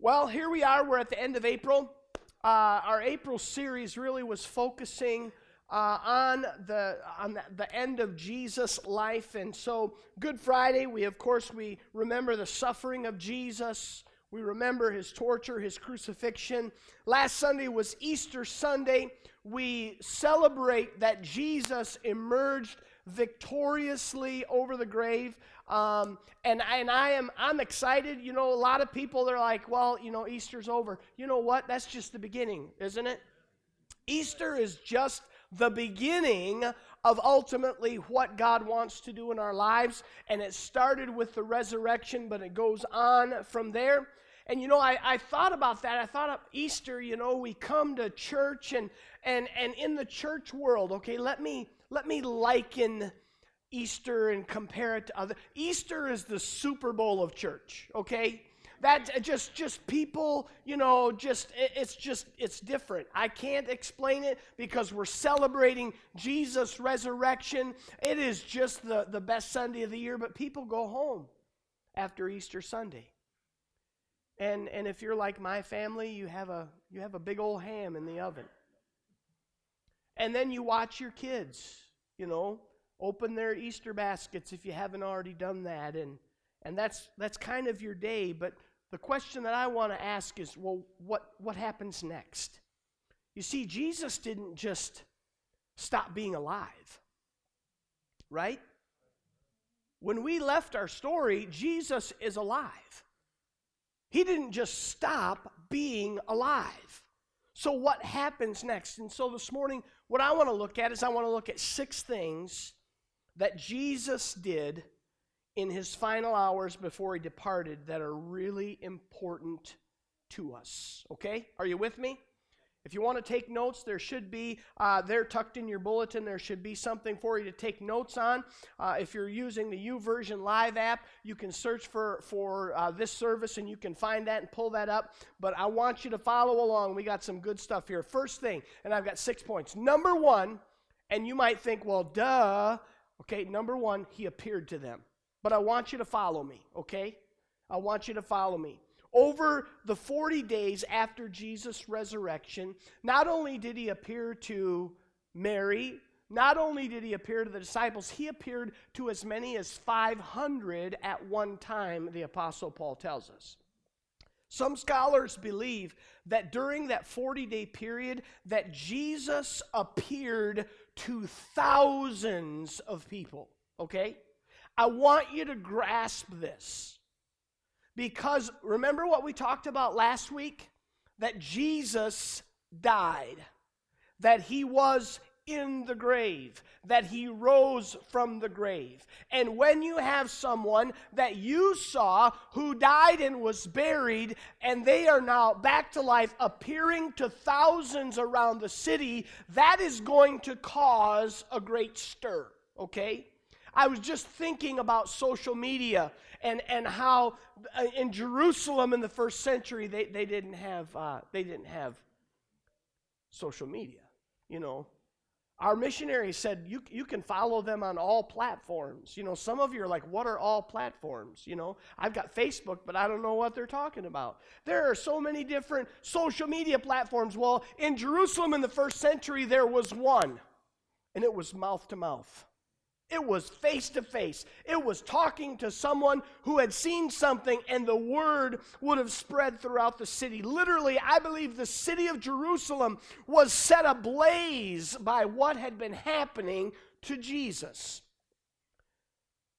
Well, here we are. We're at the end of April. Uh, our April series really was focusing uh, on the on the, the end of Jesus' life, and so Good Friday, we of course we remember the suffering of Jesus. We remember his torture, his crucifixion. Last Sunday was Easter Sunday. We celebrate that Jesus emerged victoriously over the grave. Um, and, and I am I'm excited. You know, a lot of people they're like, well, you know, Easter's over. You know what? That's just the beginning, isn't it? Easter is just the beginning of ultimately what God wants to do in our lives. And it started with the resurrection, but it goes on from there. And you know, I, I thought about that. I thought of Easter, you know, we come to church and and and in the church world, okay, let me let me liken Easter and compare it to other. Easter is the Super Bowl of church, okay? That just just people, you know, just it's just it's different. I can't explain it because we're celebrating Jesus' resurrection. It is just the, the best Sunday of the year, but people go home after Easter Sunday. And and if you're like my family, you have a you have a big old ham in the oven. And then you watch your kids, you know, open their Easter baskets if you haven't already done that. And, and that's, that's kind of your day. But the question that I want to ask is well, what, what happens next? You see, Jesus didn't just stop being alive, right? When we left our story, Jesus is alive. He didn't just stop being alive. So, what happens next? And so, this morning, what I want to look at is I want to look at six things that Jesus did in his final hours before he departed that are really important to us. Okay? Are you with me? If you want to take notes, there should be, uh, there tucked in your bulletin, there should be something for you to take notes on. Uh, if you're using the YouVersion Live app, you can search for, for uh, this service and you can find that and pull that up. But I want you to follow along. We got some good stuff here. First thing, and I've got six points. Number one, and you might think, well, duh. Okay, number one, he appeared to them. But I want you to follow me, okay? I want you to follow me over the 40 days after Jesus' resurrection, not only did he appear to Mary, not only did he appear to the disciples, he appeared to as many as 500 at one time, the Apostle Paul tells us. Some scholars believe that during that 40 day period that Jesus appeared to thousands of people, okay? I want you to grasp this. Because remember what we talked about last week? That Jesus died, that he was in the grave, that he rose from the grave. And when you have someone that you saw who died and was buried, and they are now back to life, appearing to thousands around the city, that is going to cause a great stir, okay? I was just thinking about social media and, and how uh, in Jerusalem in the first century they, they didn't have uh, they didn't have social media. You know, our missionaries said you, you can follow them on all platforms. You know, some of you are like, what are all platforms? You know, I've got Facebook, but I don't know what they're talking about. There are so many different social media platforms. Well, in Jerusalem in the first century, there was one, and it was mouth to mouth. It was face to face. It was talking to someone who had seen something, and the word would have spread throughout the city. Literally, I believe the city of Jerusalem was set ablaze by what had been happening to Jesus.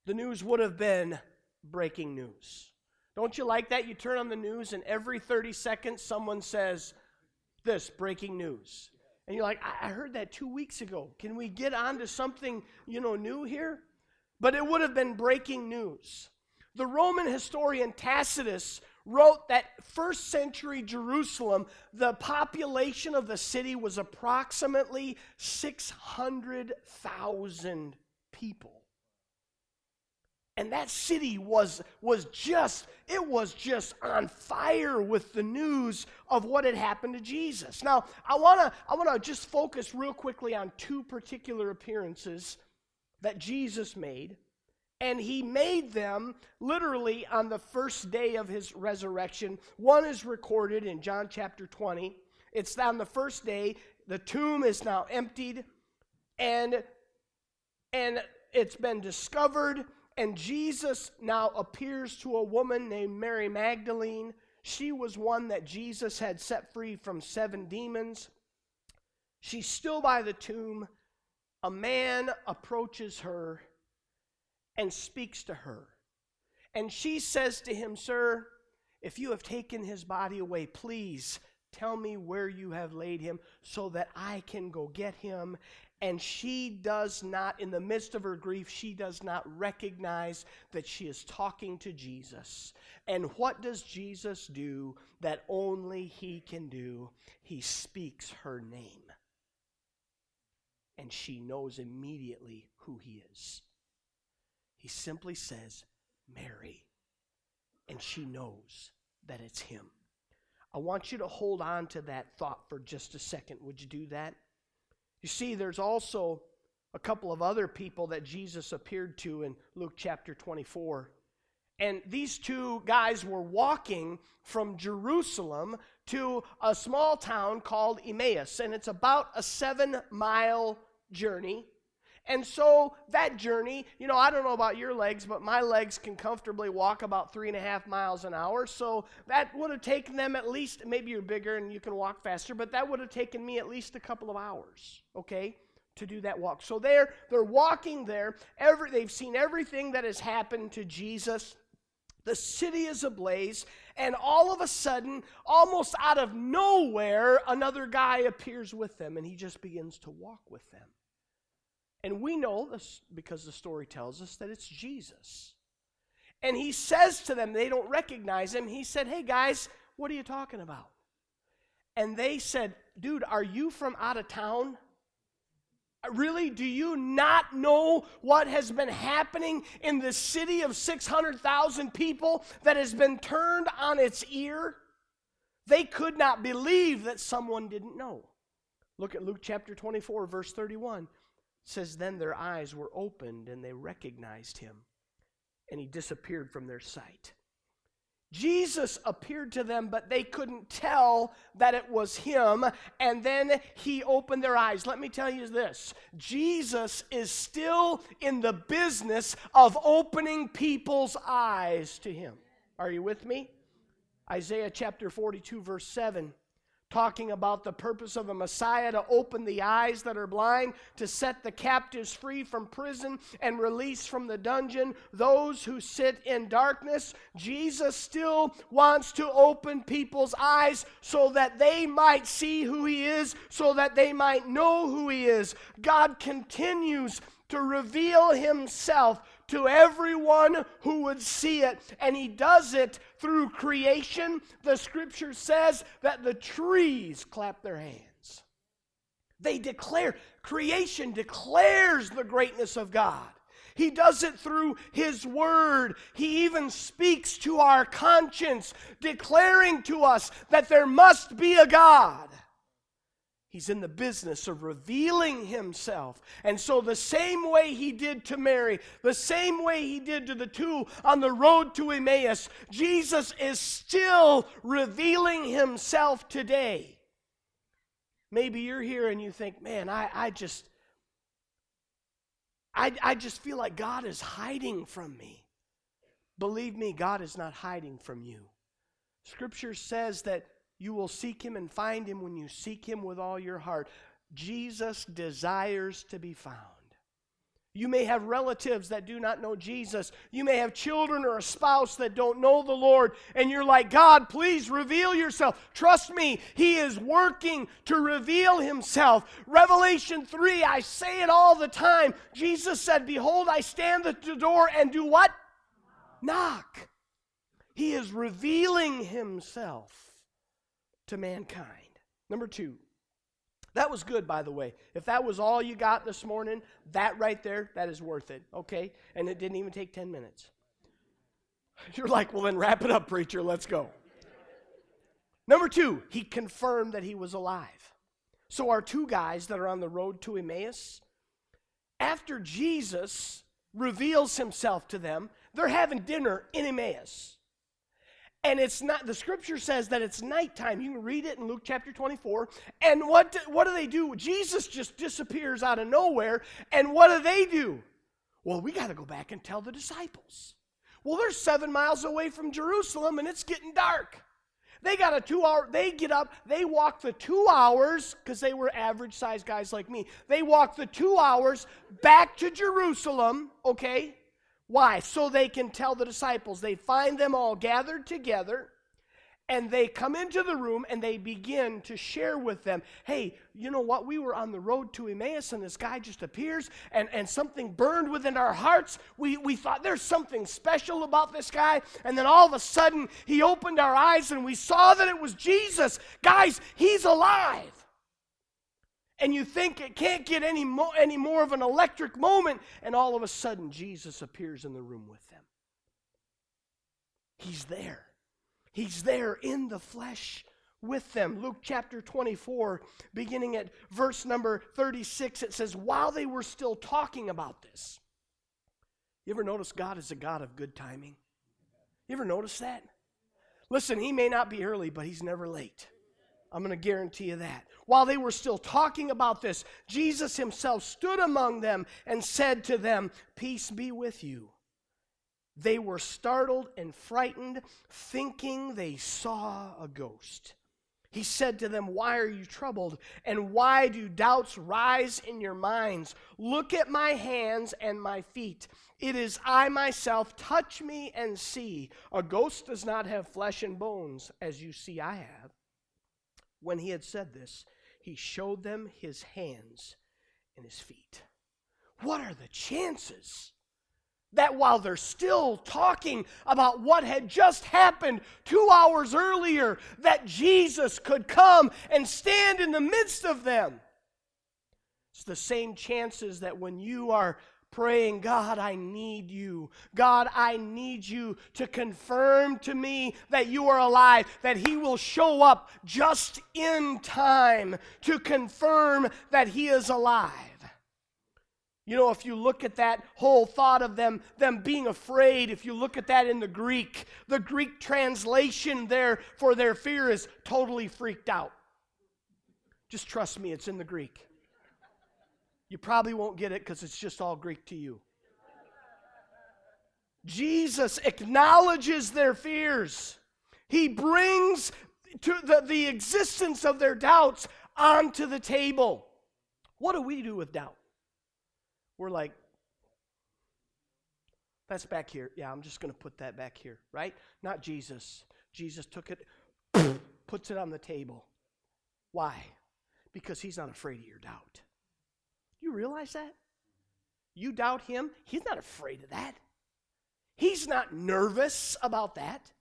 The news would have been breaking news. Don't you like that? You turn on the news, and every 30 seconds, someone says, This breaking news. And you're like, I, heard that two weeks ago. Can we get on to something, you know, new here? But it would have been breaking news. The Roman historian Tacitus wrote that first century Jerusalem, the population of the city was approximately 600,000 people and that city was was just it was just on fire with the news of what had happened to jesus now i want to i want to just focus real quickly on two particular appearances that jesus made And he made them literally on the first day of his resurrection. One is recorded in John chapter 20. It's on the first day. The tomb is now emptied, and, and it's been discovered. And Jesus now appears to a woman named Mary Magdalene. She was one that Jesus had set free from seven demons. She's still by the tomb. A man approaches her and speaks to her. And she says to him, Sir, if you have taken his body away, please tell me where you have laid him so that I can go get him. And she does not, in the midst of her grief, she does not recognize that she is talking to Jesus. And what does Jesus do that only he can do? He speaks her name. And she knows immediately who he is. He simply says, Mary. And she knows that it's him. I want you to hold on to that thought for just a second. Would you do that? You see, there's also a couple of other people that Jesus appeared to in Luke chapter 24. And these two guys were walking from Jerusalem to a small town called Emmaus. And it's about a seven mile journey. And so that journey, you know, I don't know about your legs, but my legs can comfortably walk about three and a half miles an hour. So that would have taken them at least, maybe you're bigger and you can walk faster, but that would have taken me at least a couple of hours, okay, to do that walk. So they're, they're walking there. Every, they've seen everything that has happened to Jesus. The city is ablaze, and all of a sudden, almost out of nowhere, another guy appears with them, and he just begins to walk with them. And we know this because the story tells us that it's Jesus. And he says to them, they don't recognize him. He said, Hey guys, what are you talking about? And they said, Dude, are you from out of town? Uh, really? Do you not know what has been happening in the city of 600,000 people that has been turned on its ear? They could not believe that someone didn't know. Look at Luke chapter 24, verse 31 says, Then their eyes were opened and they recognized him, and he disappeared from their sight. Jesus appeared to them, but they couldn't tell that it was him. And then he opened their eyes. Let me tell you this Jesus is still in the business of opening people's eyes to him. Are you with me? Isaiah chapter 42, verse 7 talking about the purpose of a Messiah to open the eyes that are blind, to set the captives free from prison and release from the dungeon those who sit in darkness. Jesus still wants to open people's eyes so that they might see who He is, so that they might know who He is. God continues to reveal Himself to everyone who would see it. And he does it through creation. The scripture says that the trees clap their hands. They declare, creation declares the greatness of God. He does it through His Word. He even speaks to our conscience, declaring to us that there must be a God. He's in the business of revealing himself. And so, the same way he did to Mary, the same way he did to the two on the road to Emmaus, Jesus is still revealing himself today. Maybe you're here and you think, man, I, I just. I, I just feel like God is hiding from me. Believe me, God is not hiding from you. Scripture says that you will seek him and find him when you seek him with all your heart. Jesus desires to be found. You may have relatives that do not know Jesus. You may have children or a spouse that don't know the Lord, and you're like, God, please reveal yourself. Trust me, He is working to reveal Himself. Revelation 3, I say it all the time. Jesus said, Behold, I stand at the door and do what? Knock. He is revealing Himself to mankind. Number two, that was good, by the way. If that was all you got this morning, that right there, that is worth it, okay? And it didn't even take 10 minutes. You're like, well, then wrap it up, preacher. Let's go. Number two, he confirmed that he was alive. So, our two guys that are on the road to Emmaus, after Jesus reveals himself to them. They're having dinner in Emmaus. And it's not, the scripture says that it's nighttime. You can read it in Luke chapter 24. And what do, what do they do? Jesus just disappears out of nowhere. And what do they do? Well, we got to go back and tell the disciples. Well, they're seven miles away from Jerusalem and it's getting dark. They got a two hour, they get up, they walk the two hours, because they were average sized guys like me. They walk the two hours back to Jerusalem, okay? Why? So they can tell the disciples. They find them all gathered together and they come into the room and they begin to share with them hey you know what? We were on the road to emmaus and this guy just appears and, and something burned within our hearts. We, we thought there's something special about this guy. And then all of a sudden he opened our eyes and we saw that it was jesus. Guys he's alive and you think it can't get any, mo- any more of an electric moment and all of a sudden jesus appears in the room with them he's there He's there in the flesh with them. Luke chapter 24, beginning at verse number 36, it says, While they were still talking about this, you ever notice God is a God of good timing? You ever notice that? Listen, he may not be early, but he's never late. I'm going to guarantee you that. While they were still talking about this, Jesus himself stood among them and said to them, Peace be with you. They were startled and frightened, thinking they saw a ghost. He said to them, Why are you troubled? And why do doubts rise in your minds? Look at my hands and my feet. It is I myself. Touch me and see. A ghost does not have flesh and bones, as you see I have. When he had said this, he showed them his hands and his feet. What are the chances? that while they're still talking about what had just happened two hours earlier, that Jesus could come and stand in the midst of them. It's the same chances that when you are praying, God, I need you. God, I need you to confirm to me that you are alive, that He will show up just in time to confirm that He is alive. You know, if you look at that whole thought of them, them being afraid, if you look at that in the Greek, the Greek translation there for their fear is totally freaked out. Just trust me, it's in the Greek. You probably won't get it because it's just all Greek to you. Jesus acknowledges their fears. He brings to the, the existence of their doubts onto the table. What do we do with doubt? we're like, that's back here. Yeah, I'm just going to put that back here, right? Not Jesus. Jesus took it, puts it on the table. Why? Because he's not afraid of your doubt. You realize that? You doubt him, he's not afraid of that. He's not nervous about that.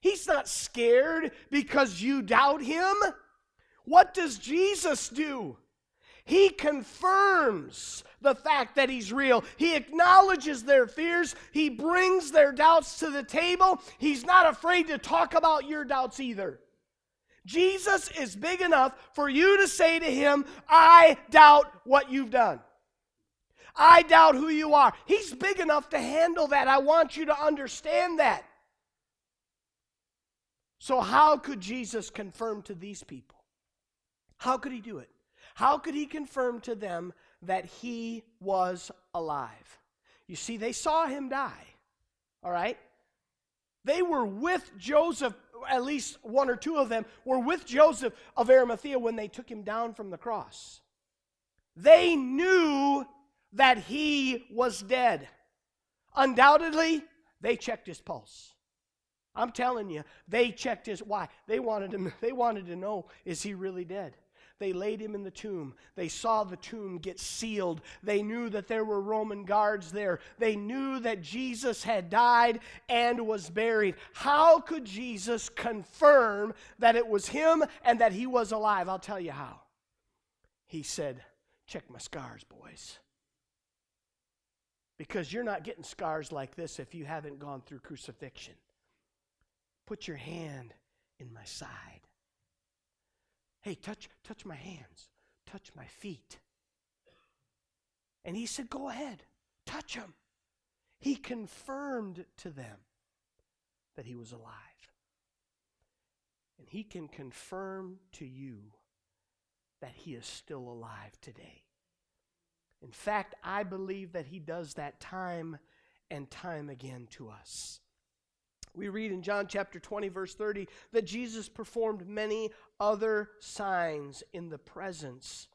He's not scared because you doubt him. What does Jesus do? He confirms the fact that he's real. He acknowledges their fears. He brings their doubts to the table. He's not afraid to talk about your doubts either. Jesus is big enough for you to say to him, I doubt what you've done. I doubt who you are. He's big enough to handle that. I want you to understand that. So, how could Jesus confirm to these people? How could he do it? How could he confirm to them that he was alive? You see, they saw him die, all right? They were with Joseph, at least one or two of them were with Joseph of Arimathea when they took him down from the cross. They knew that he was dead. Undoubtedly, they checked his pulse. I'm telling you, they checked his why? They wanted to they wanted to know is he really dead? They laid him in the tomb. They saw the tomb get sealed. They knew that there were Roman guards there. They knew that Jesus had died and was buried. How could Jesus confirm that it was him and that he was alive? I'll tell you how. He said, Check my scars, boys. Because you're not getting scars like this if you haven't gone through crucifixion. Put your hand in my side. Hey, touch, touch my hands, touch my feet. And he said, Go ahead, touch him. He confirmed to them that he was alive. And he can confirm to you that he is still alive today. In fact, I believe that he does that time and time again to us. We read in John chapter 20, verse 30, that Jesus performed many other signs in the presence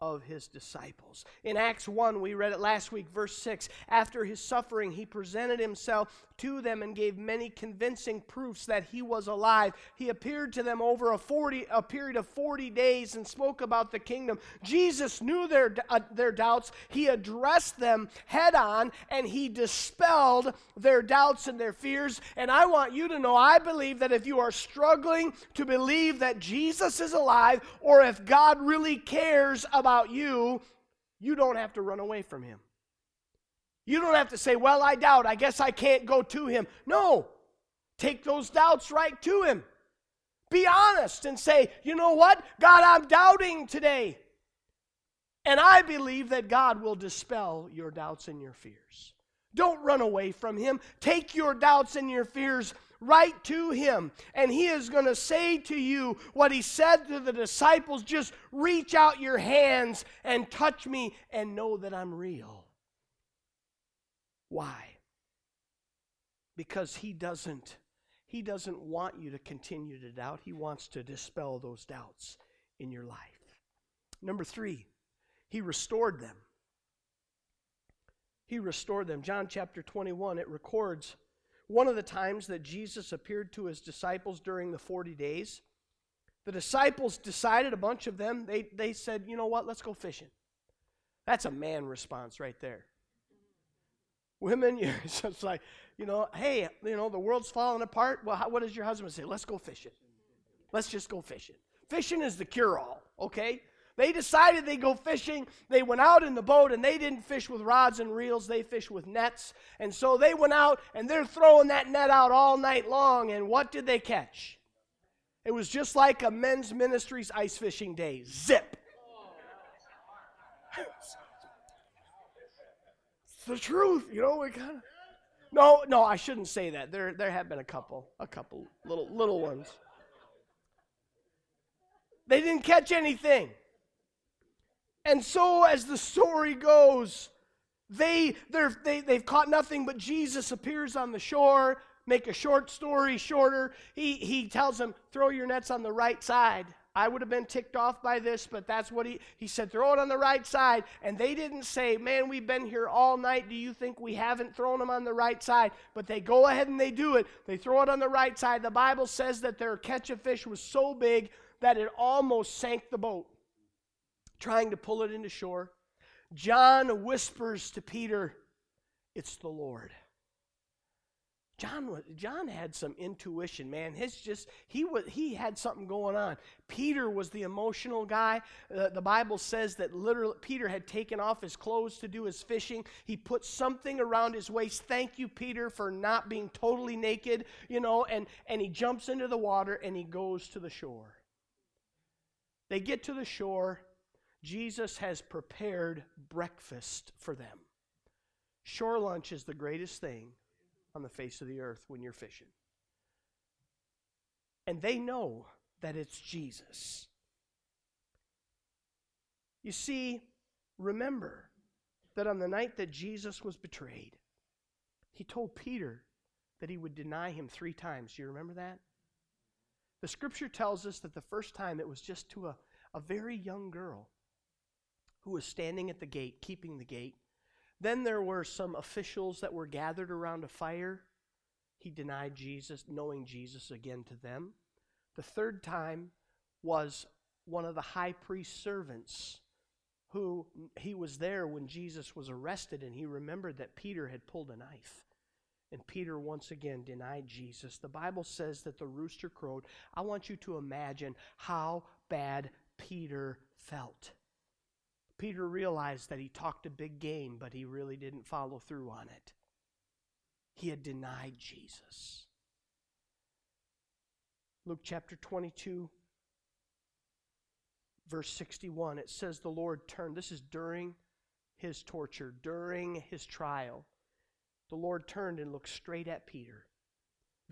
of his disciples. In Acts 1, we read it last week, verse 6. After his suffering, he presented himself to them and gave many convincing proofs that he was alive. He appeared to them over a 40 a period of 40 days and spoke about the kingdom. Jesus knew their uh, their doubts. He addressed them head on and he dispelled their doubts and their fears. And I want you to know I believe that if you are struggling to believe that Jesus is alive or if God really cares about you, you don't have to run away from him. You don't have to say, Well, I doubt. I guess I can't go to him. No. Take those doubts right to him. Be honest and say, You know what? God, I'm doubting today. And I believe that God will dispel your doubts and your fears. Don't run away from him. Take your doubts and your fears right to him. And he is going to say to you what he said to the disciples just reach out your hands and touch me and know that I'm real. Why? Because he doesn't he doesn't want you to continue to doubt. He wants to dispel those doubts in your life. Number 3, he restored them. He restored them. John chapter 21 it records one of the times that Jesus appeared to his disciples during the 40 days. The disciples decided, a bunch of them, they, they said, you know what, let's go fishing. That's a man response right there. Women, it's just like, you know, hey, you know, the world's falling apart. Well, how, what does your husband say? Let's go fishing. Let's just go fishing. Fishing is the cure all, okay? They decided they go fishing. They went out in the boat and they didn't fish with rods and reels, they fished with nets. And so they went out and they're throwing that net out all night long. And what did they catch? It was just like a men's ministry's ice fishing day. Zip. The truth, you know. We kind of. No, no, I shouldn't say that. There, there have been a couple, a couple little, little ones. They didn't catch anything. And so, as the story goes, they, they're, they, they've caught nothing, but Jesus appears on the shore. Make a short story shorter. He, he tells them, throw your nets on the right side. I would have been ticked off by this, but that's what he, he said, throw it on the right side. And they didn't say, man, we've been here all night. Do you think we haven't thrown them on the right side? But they go ahead and they do it. They throw it on the right side. The Bible says that their catch of fish was so big that it almost sank the boat, trying to pull it into shore. John whispers to Peter, It's the Lord. John, John had some intuition, man. His just he was he had something going on. Peter was the emotional guy. Uh, the Bible says that literally Peter had taken off his clothes to do his fishing. He put something around his waist. Thank you, Peter, for not being totally naked, you know. And and he jumps into the water and he goes to the shore. They get to the shore. Jesus has prepared breakfast for them. Shore lunch is the greatest thing on the face of the earth when you're fishing. And they know that it's Jesus. You see, remember that on the night that Jesus was betrayed, he told Peter that he would deny him three times. Do you remember that? The scripture tells us that the first time it was just to a, a very young girl who was standing at the gate, keeping the gate. Then there were some officials that were gathered around a fire. He denied Jesus, knowing Jesus again to them. The third time was one of the high priest's servants who he was there when Jesus was arrested and he remembered that Peter had pulled a knife. And Peter once again denied Jesus. The Bible says that the rooster crowed. I want you to imagine how bad Peter felt. Peter realized that he talked a big game, but he really didn't follow through on it. He had denied Jesus. Luke chapter 22, verse 61, it says the Lord turned. This is during his torture, during his trial. the Lord turned and looked straight at Peter.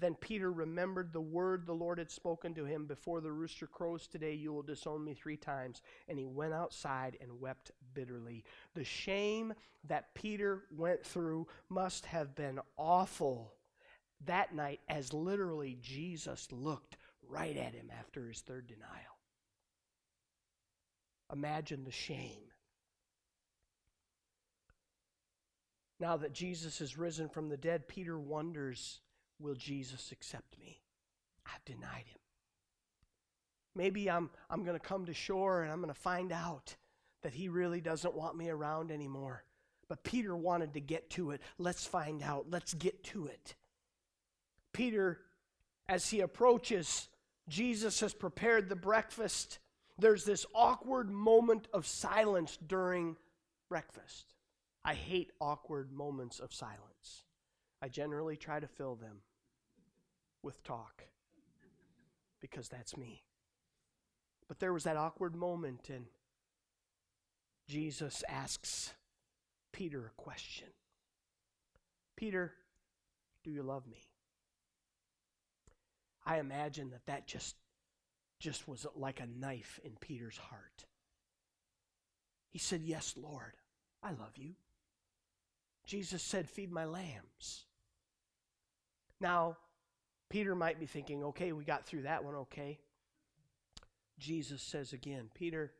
Then Peter remembered the word the Lord had spoken to him Before the rooster crows today, you will disown me three times. And he went outside and wept bitterly. The shame that Peter went through must have been awful that night, as literally Jesus looked right at him after his third denial. Imagine the shame. Now that Jesus is risen from the dead, Peter wonders Will Jesus accept me? I've denied him. Maybe I'm, I'm going to come to shore and I'm going to find out that he really doesn't want me around anymore. But Peter wanted to get to it. Let's find out. Let's get to it. Peter, as he approaches, Jesus has prepared the breakfast. There's this awkward moment of silence during breakfast. I hate awkward moments of silence. I generally try to fill them with talk because that's me. But there was that awkward moment, and Jesus asks Peter a question Peter, do you love me? I imagine that that just just was like a knife in Peter's heart. He said, "Yes, Lord, I love you." Jesus said, "Feed my lambs." Now, Peter might be thinking, okay, we got through that one, okay. Jesus says again, Peter,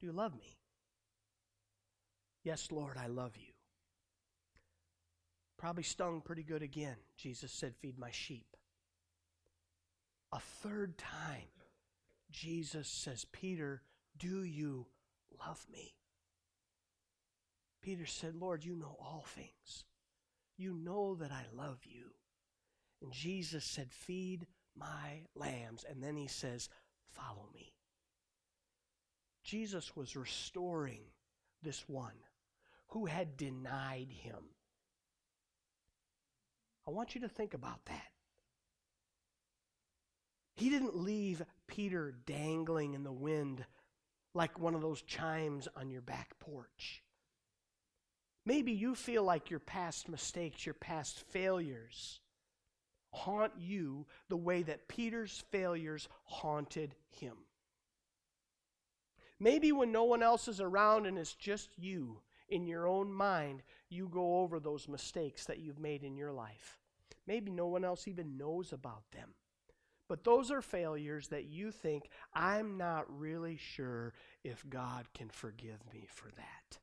do you love me? Yes, Lord, I love you. Probably stung pretty good again. Jesus said, Feed my sheep. A third time, Jesus says, Peter, do you love me? Peter said, Lord, you know all things. You know that I love you. And Jesus said, Feed my lambs. And then he says, Follow me. Jesus was restoring this one who had denied him. I want you to think about that. He didn't leave Peter dangling in the wind like one of those chimes on your back porch. Maybe you feel like your past mistakes, your past failures, haunt you the way that Peter's failures haunted him. Maybe when no one else is around and it's just you in your own mind, you go over those mistakes that you've made in your life. Maybe no one else even knows about them. But those are failures that you think, I'm not really sure if God can forgive me for that.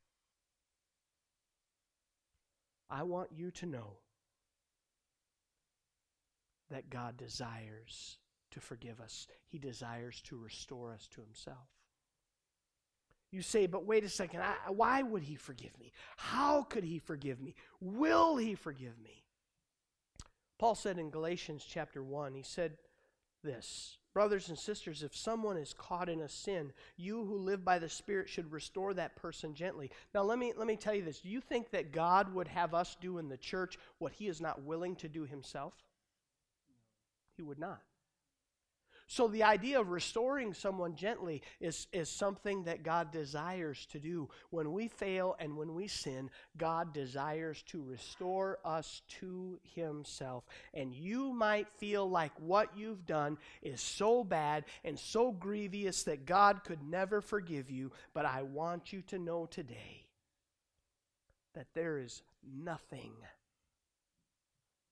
I want you to know that God desires to forgive us, He desires to restore us to Himself. You say, but wait a second, I, why would He forgive me? How could He forgive me? Will He forgive me? Paul said in Galatians chapter 1, he said this Brothers and sisters, if someone is caught in a sin, you who live by the Spirit should restore that person gently. Now, let me, let me tell you this. Do you think that God would have us do in the church what He is not willing to do Himself? He would not. So, the idea of restoring someone gently is, is something that God desires to do. When we fail and when we sin, God desires to restore us to Himself. And you might feel like what you've done is so bad and so grievous that God could never forgive you, but I want you to know today that there is nothing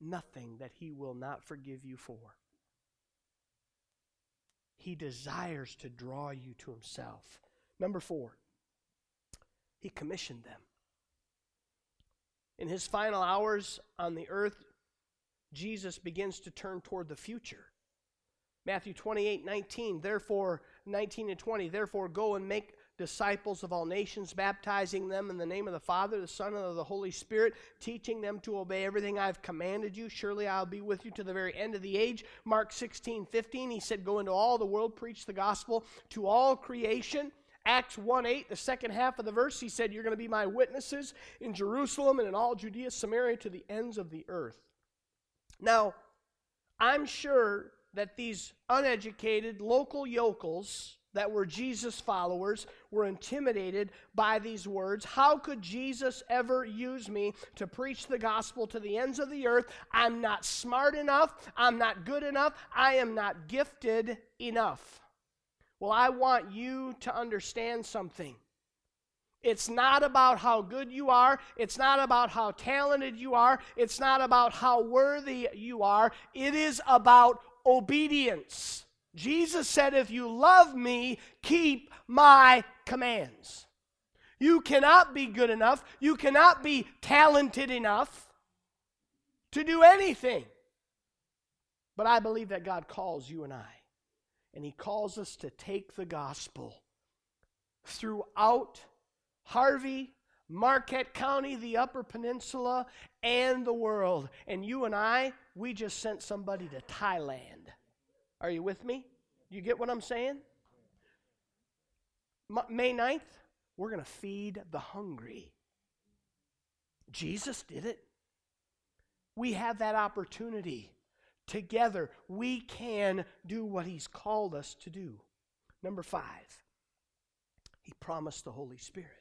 nothing that he will not forgive you for. He desires to draw you to himself. Number four, he commissioned them. In his final hours on the earth, Jesus begins to turn toward the future. Matthew 28 19, therefore, 19 and 20, therefore go and make disciples of all nations, baptizing them in the name of the Father, the Son, and of the Holy Spirit, teaching them to obey everything I've commanded you. Surely I'll be with you to the very end of the age. Mark 16, 15, he said, Go into all the world, preach the gospel to all creation. Acts 1 8, the second half of the verse, he said, You're going to be my witnesses in Jerusalem and in all Judea, Samaria, to the ends of the earth. Now, I'm sure that these uneducated local yokels that were Jesus followers were intimidated by these words. How could Jesus ever use me to preach the gospel to the ends of the earth? I'm not smart enough. I'm not good enough. I am not gifted enough. Well, I want you to understand something. It's not about how good you are. It's not about how talented you are. It's not about how worthy you are. It is about obedience. Jesus said, If you love me, keep my commands. You cannot be good enough. You cannot be talented enough to do anything. But I believe that God calls you and I. And He calls us to take the gospel throughout Harvey, Marquette County, the Upper Peninsula, and the world. And you and I, we just sent somebody to Thailand. Are you with me? You get what I'm saying? May 9th, we're going to feed the hungry. Jesus did it. We have that opportunity. Together, we can do what He's called us to do. Number five, He promised the Holy Spirit.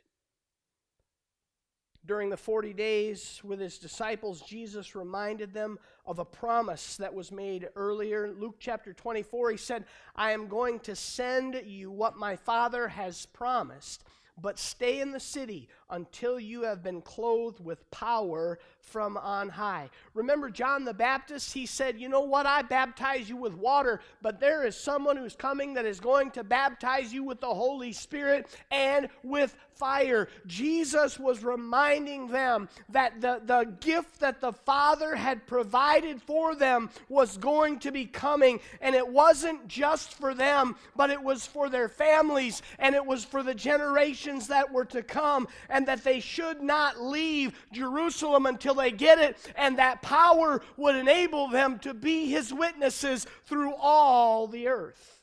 During the 40 days with his disciples, Jesus reminded them of a promise that was made earlier. Luke chapter 24, he said, I am going to send you what my Father has promised, but stay in the city until you have been clothed with power from on high. Remember John the Baptist? He said, You know what? I baptize you with water, but there is someone who's coming that is going to baptize you with the Holy Spirit and with fire. Jesus was reminding them that the, the gift that the Father had provided for them was going to be coming. And it wasn't just for them, but it was for their families and it was for the generations that were to come and that they should not leave Jerusalem until they get it, and that power would enable them to be his witnesses through all the earth.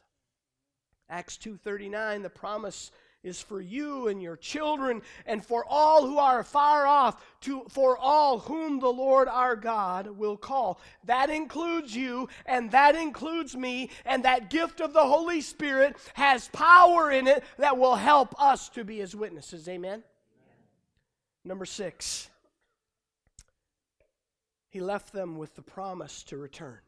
Acts 2:39 the promise is for you and your children and for all who are far off to for all whom the Lord our God will call. That includes you and that includes me and that gift of the Holy Spirit has power in it that will help us to be his witnesses. Amen? Number six, he left them with the promise to return.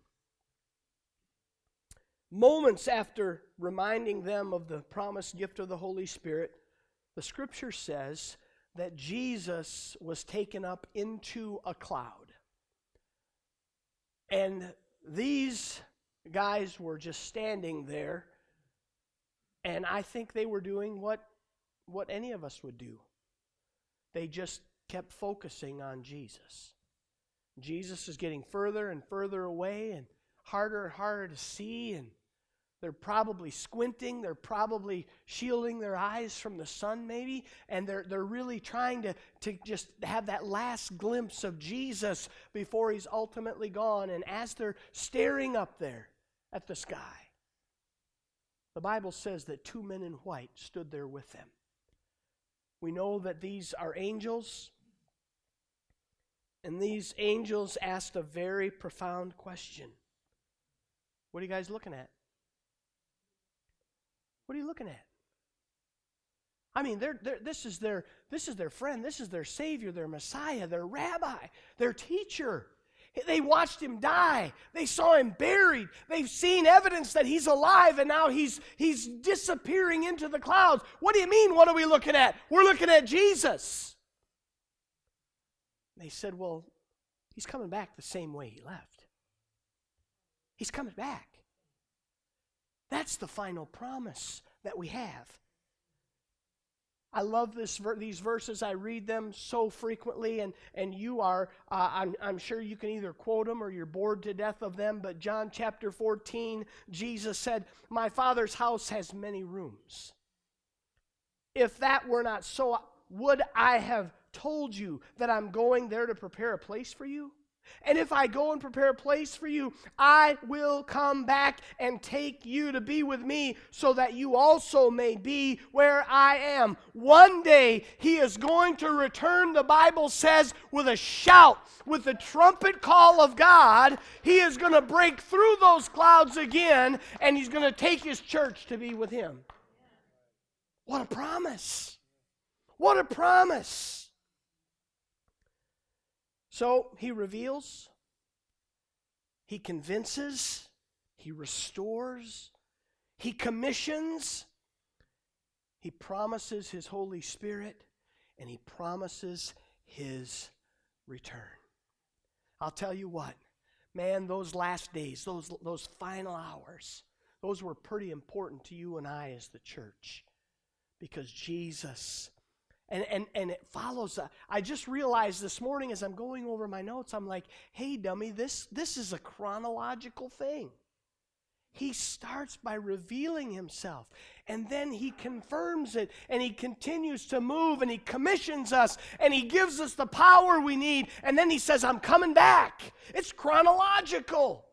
Moments after reminding them of the promised gift of the Holy Spirit, the scripture says that Jesus was taken up into a cloud. And these guys were just standing there, and I think they were doing what, what any of us would do they just kept focusing on Jesus. Jesus is getting further and further away and harder and harder to see, and they're probably squinting, they're probably shielding their eyes from the sun, maybe, and they're, they're really trying to, to just have that last glimpse of Jesus before he's ultimately gone. And as they're staring up there at the sky, the Bible says that two men in white stood there with them. We know that these are angels. And these angels asked a very profound question. What are you guys looking at? What are you looking at? I mean, they're, they're, this, is their, this is their friend, this is their Savior, their Messiah, their rabbi, their teacher. They watched him die. They saw him buried. They've seen evidence that he's alive and now he's, he's disappearing into the clouds. What do you mean? What are we looking at? We're looking at Jesus. They said, Well, he's coming back the same way he left. He's coming back. That's the final promise that we have. I love this, these verses. I read them so frequently, and, and you are, uh, I'm, I'm sure you can either quote them or you're bored to death of them. But John chapter 14, Jesus said, My Father's house has many rooms. If that were not so, would I have told you that I'm going there to prepare a place for you? And if I go and prepare a place for you, I will come back and take you to be with me so that you also may be where I am. One day he is going to return, the Bible says, with a shout, with the trumpet call of God. He is going to break through those clouds again and he's going to take his church to be with him. What a promise! What a promise! So he reveals, he convinces, he restores, he commissions, he promises his Holy Spirit, and he promises his return. I'll tell you what, man, those last days, those, those final hours, those were pretty important to you and I as the church because Jesus. And, and, and it follows. Uh, I just realized this morning as I'm going over my notes, I'm like, hey, dummy, this, this is a chronological thing. He starts by revealing himself and then he confirms it and he continues to move and he commissions us and he gives us the power we need and then he says, I'm coming back. It's chronological.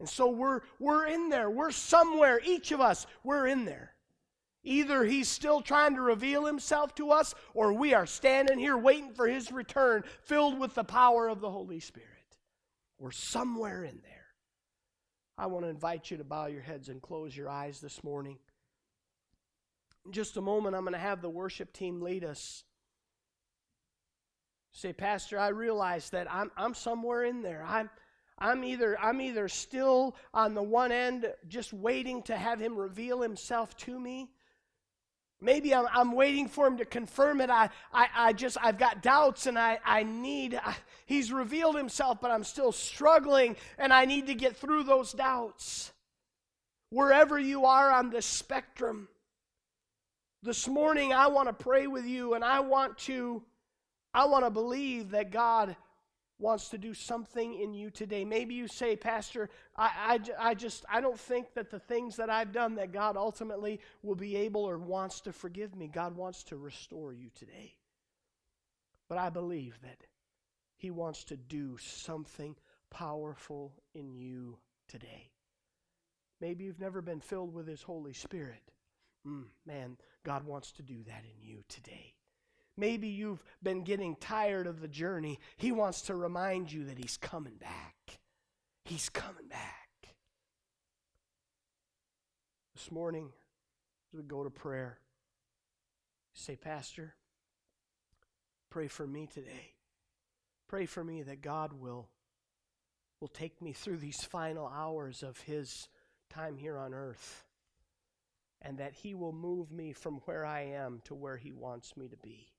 And so we're, we're in there. We're somewhere. Each of us, we're in there. Either he's still trying to reveal himself to us, or we are standing here waiting for his return, filled with the power of the Holy Spirit. We're somewhere in there. I want to invite you to bow your heads and close your eyes this morning. In just a moment, I'm going to have the worship team lead us. Say, Pastor, I realize that I'm, I'm somewhere in there. I'm, I'm either, I'm either still on the one end, just waiting to have him reveal himself to me, Maybe I'm, I'm waiting for him to confirm it. I, I, I just, I've got doubts and I, I need, I, he's revealed himself, but I'm still struggling and I need to get through those doubts. Wherever you are on the spectrum, this morning I want to pray with you and I want to, I want to believe that God wants to do something in you today. Maybe you say, Pastor, I, I, I just, I don't think that the things that I've done that God ultimately will be able or wants to forgive me. God wants to restore you today. But I believe that He wants to do something powerful in you today. Maybe you've never been filled with His Holy Spirit. Mm, man, God wants to do that in you today. Maybe you've been getting tired of the journey. He wants to remind you that He's coming back. He's coming back. This morning, as we go to prayer, say, Pastor, pray for me today. Pray for me that God will, will take me through these final hours of His time here on earth and that He will move me from where I am to where He wants me to be.